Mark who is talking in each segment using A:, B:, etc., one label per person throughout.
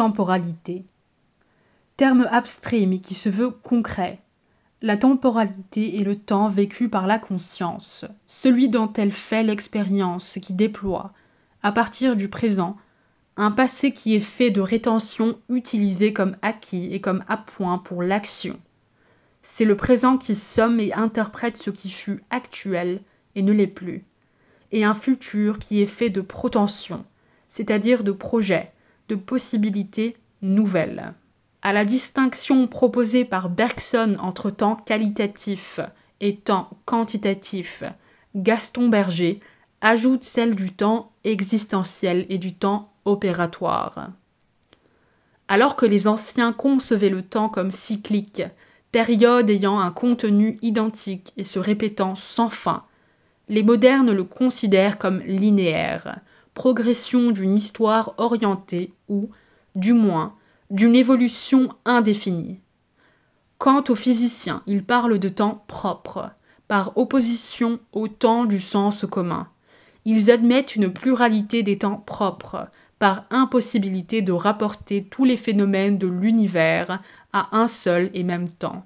A: temporalité. Terme abstrait mais qui se veut concret. La temporalité est le temps vécu par la conscience, celui dont elle fait l'expérience qui déploie, à partir du présent, un passé qui est fait de rétention utilisé comme acquis et comme appoint pour l'action. C'est le présent qui somme et interprète ce qui fut actuel et ne l'est plus, et un futur qui est fait de protension, c'est-à-dire de projets, possibilités nouvelles. À la distinction proposée par Bergson entre temps qualitatif et temps quantitatif, Gaston Berger ajoute celle du temps existentiel et du temps opératoire. Alors que les anciens concevaient le temps comme cyclique, période ayant un contenu identique et se répétant sans fin, les modernes le considèrent comme linéaire, progression d'une histoire orientée ou, du moins, d'une évolution indéfinie. Quant aux physiciens, ils parlent de temps propre, par opposition au temps du sens commun. Ils admettent une pluralité des temps propres, par impossibilité de rapporter tous les phénomènes de l'univers à un seul et même temps.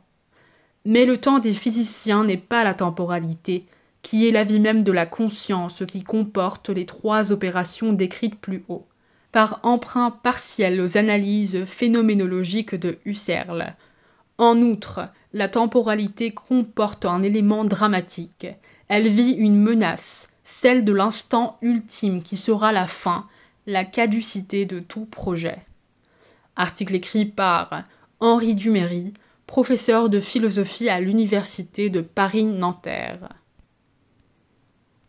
A: Mais le temps des physiciens n'est pas la temporalité, qui est la vie même de la conscience qui comporte les trois opérations décrites plus haut par emprunt partiel aux analyses phénoménologiques de Husserl. En outre, la temporalité comporte un élément dramatique. Elle vit une menace, celle de l'instant ultime qui sera la fin, la caducité de tout projet. Article écrit par Henri Duméry, professeur de philosophie à l'Université de Paris-Nanterre.